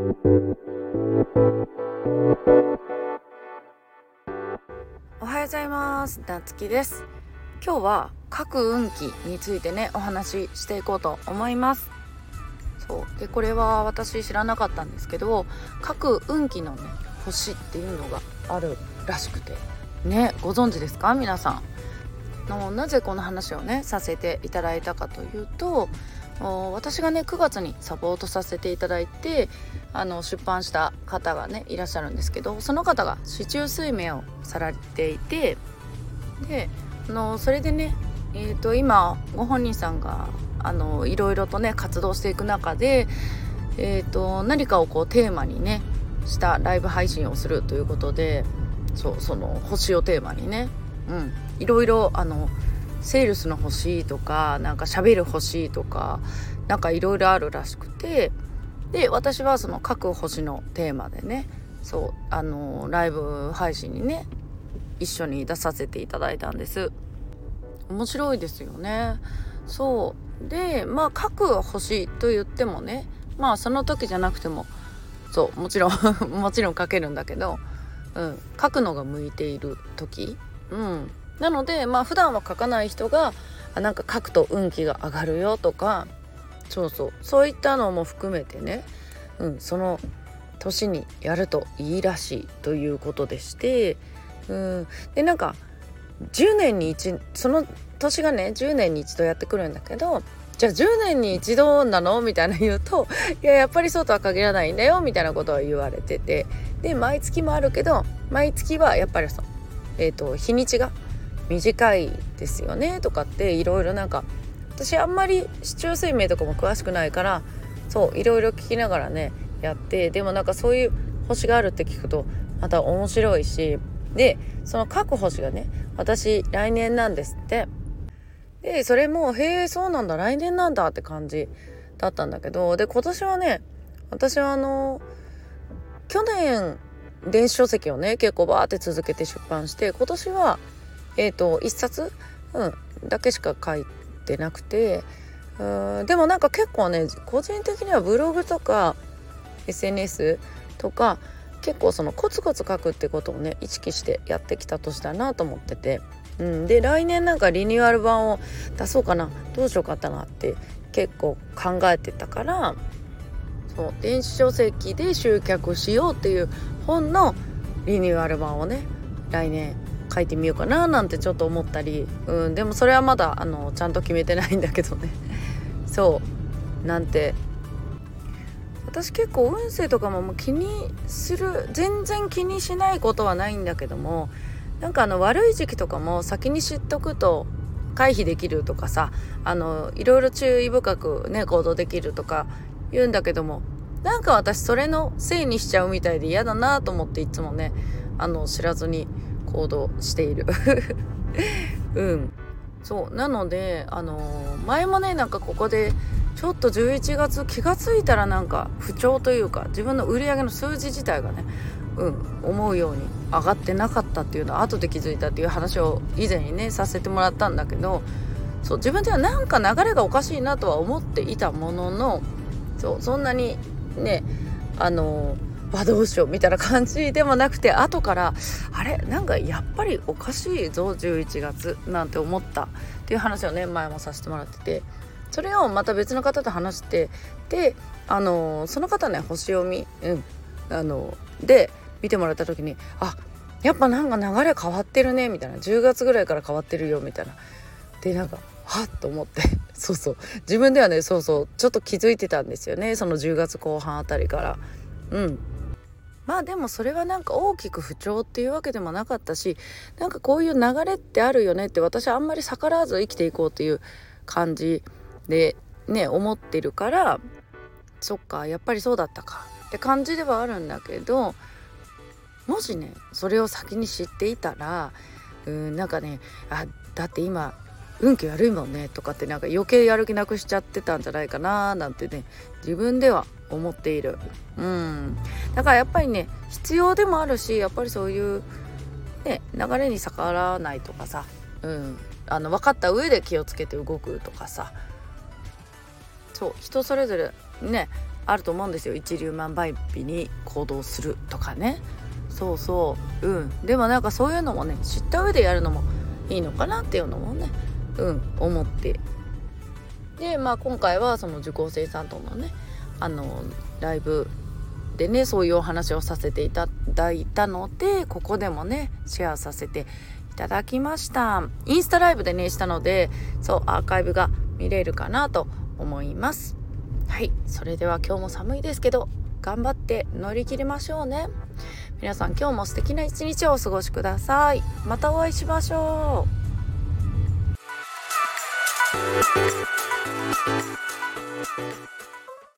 おはようございます。なつきです。今日は各運気についてねお話ししていこうと思います。そう。でこれは私知らなかったんですけど各運気のね星っていうのがあるらしくて。ねご存知ですか？皆さん。のなぜこの話をねさせていただいたかというと私がね9月にサポートさせていただいてあの出版した方がねいらっしゃるんですけどその方が市中水明をされていてであのそれでね、えーと、今ご本人さんがあのいろいろとね活動していく中で、えーと、何かをこうテーマにねしたライブ配信をするということでそうその星をテーマにね、うん、いろいろあのセールスの星とかなんか喋る星とかなんかいろいろあるらしくてで私はその各星のテーマでねそうあのライブ配信にね一緒に出させていただいたんです。面白いですよね。そう。でまあ各星と言ってもねまあその時じゃなくてもそうもちろん もちろん書けるんだけど、うん、書くのが向いている時、うん、なのでまあ普段は書かない人があなんか書くと運気が上がるよとかそうそうそういったのも含めてね、うん、その年にやるといいらしいということでしてうんでなんか10年に一その年がね10年に一度やってくるんだけどじゃあ10年に一度なのみたいな言うといややっぱりそうとは限らないんだよみたいなことは言われててで毎月もあるけど毎月はやっぱりそえーと、日にちが短いですよねとかっていろいろなんか私あんまり市中水明とかも詳しくないからそういろいろ聞きながらねやってでもなんかそういう星があるって聞くとまた面白いしでその各星がね私来年なんですって。でそれもへえそうなんだ来年なんだって感じだったんだけどで今年はね私はあの去年電子書籍をね結構バーって続けて出版して今年はえっ、ー、と1冊、うん、だけしか書いてなくて。うん。でもなんか結構ね個人的にはブログとか SNS とか結構そのコツコツ書くってことをね意識してやってきた年だなと思ってて、うん、で来年なんかリニューアル版を出そうかな。どうしようかなって結構考えてたから。そう。電子書籍で集客しようっていう本のリニューアル版をね来年書いてみようかななんてちょっと思ったり、うん、でもそれはまだあのちゃんと決めてないんだけどね。そう。なんて。私結構運勢とかももう気にする全然気にしないことはないんだけどもなんかあの悪い時期とかも先に知っとくと回避できるとかさあのいろいろ注意深くね行動できるとか言うんだけどもなんか私それのせいにしちゃうみたいで嫌だなと思っていつもねあの知らずに行動している。うん。そう。なのであの前もねなんかここでちょっと11月気が付いたらなんか不調というか自分の売り上げの数字自体がねうん思うように上がってなかったっていうのは後で気づいたっていう話を以前にねさせてもらったんだけどそう自分ではなんか流れがおかしいなとは思っていたもののそうそんなにねあのあどうしようみたいな感じでもなくて後からあれ？なんかやっぱりおかしいぞ11月なんて思ったっていう話をね前もさせてもらってて。それをまた別の方と話してであのその方ね星読み、うん、あので見てもらった時にあやっぱなんか流れ変わってるねみたいな。10月ぐらいから変わってるよみたいな。でなんかはっと思って。そうそう。自分ではねそうそう。ちょっと気づいてたんですよねその10月後半あたりから。うん。まあでもそれはなんか大きく不調っていうわけでもなかったしなんかこういう流れってあるよねって私はあんまり逆らわず生きていこうっていう感じでね思ってるからそっかやっぱりそうだったかって感じではあるんだけどもしねそれを先に知っていたらうんなんかねあだって今運気悪いもんねとかってなんか余計やる気なくしちゃってたんじゃないかななんてね自分では思っている。うん。だからやっぱりね必要でもあるしやっぱりそういうね流れに逆らわないとかさうん。あの分かった上で気をつけて動くとかさ。そう人それぞれねあると思うんですよ。一粒万倍日に行動するとかね。そうそう。うん。でもなんかそういうのもね知った上でやるのもいいのかなっていうのもねうん思って。でまあ今回はその受講生さんとのねあのライブでねそういうお話をさせていただいたのでここでもねシェアさせていただきました。インスタライブでねしたのでそうアーカイブが見れるかなと思います。はいそれでは今日も寒いですけど頑張って乗り切りましょうね。皆さん今日も素敵な一日をお過ごしください。またお会いしましょう。フフフフ。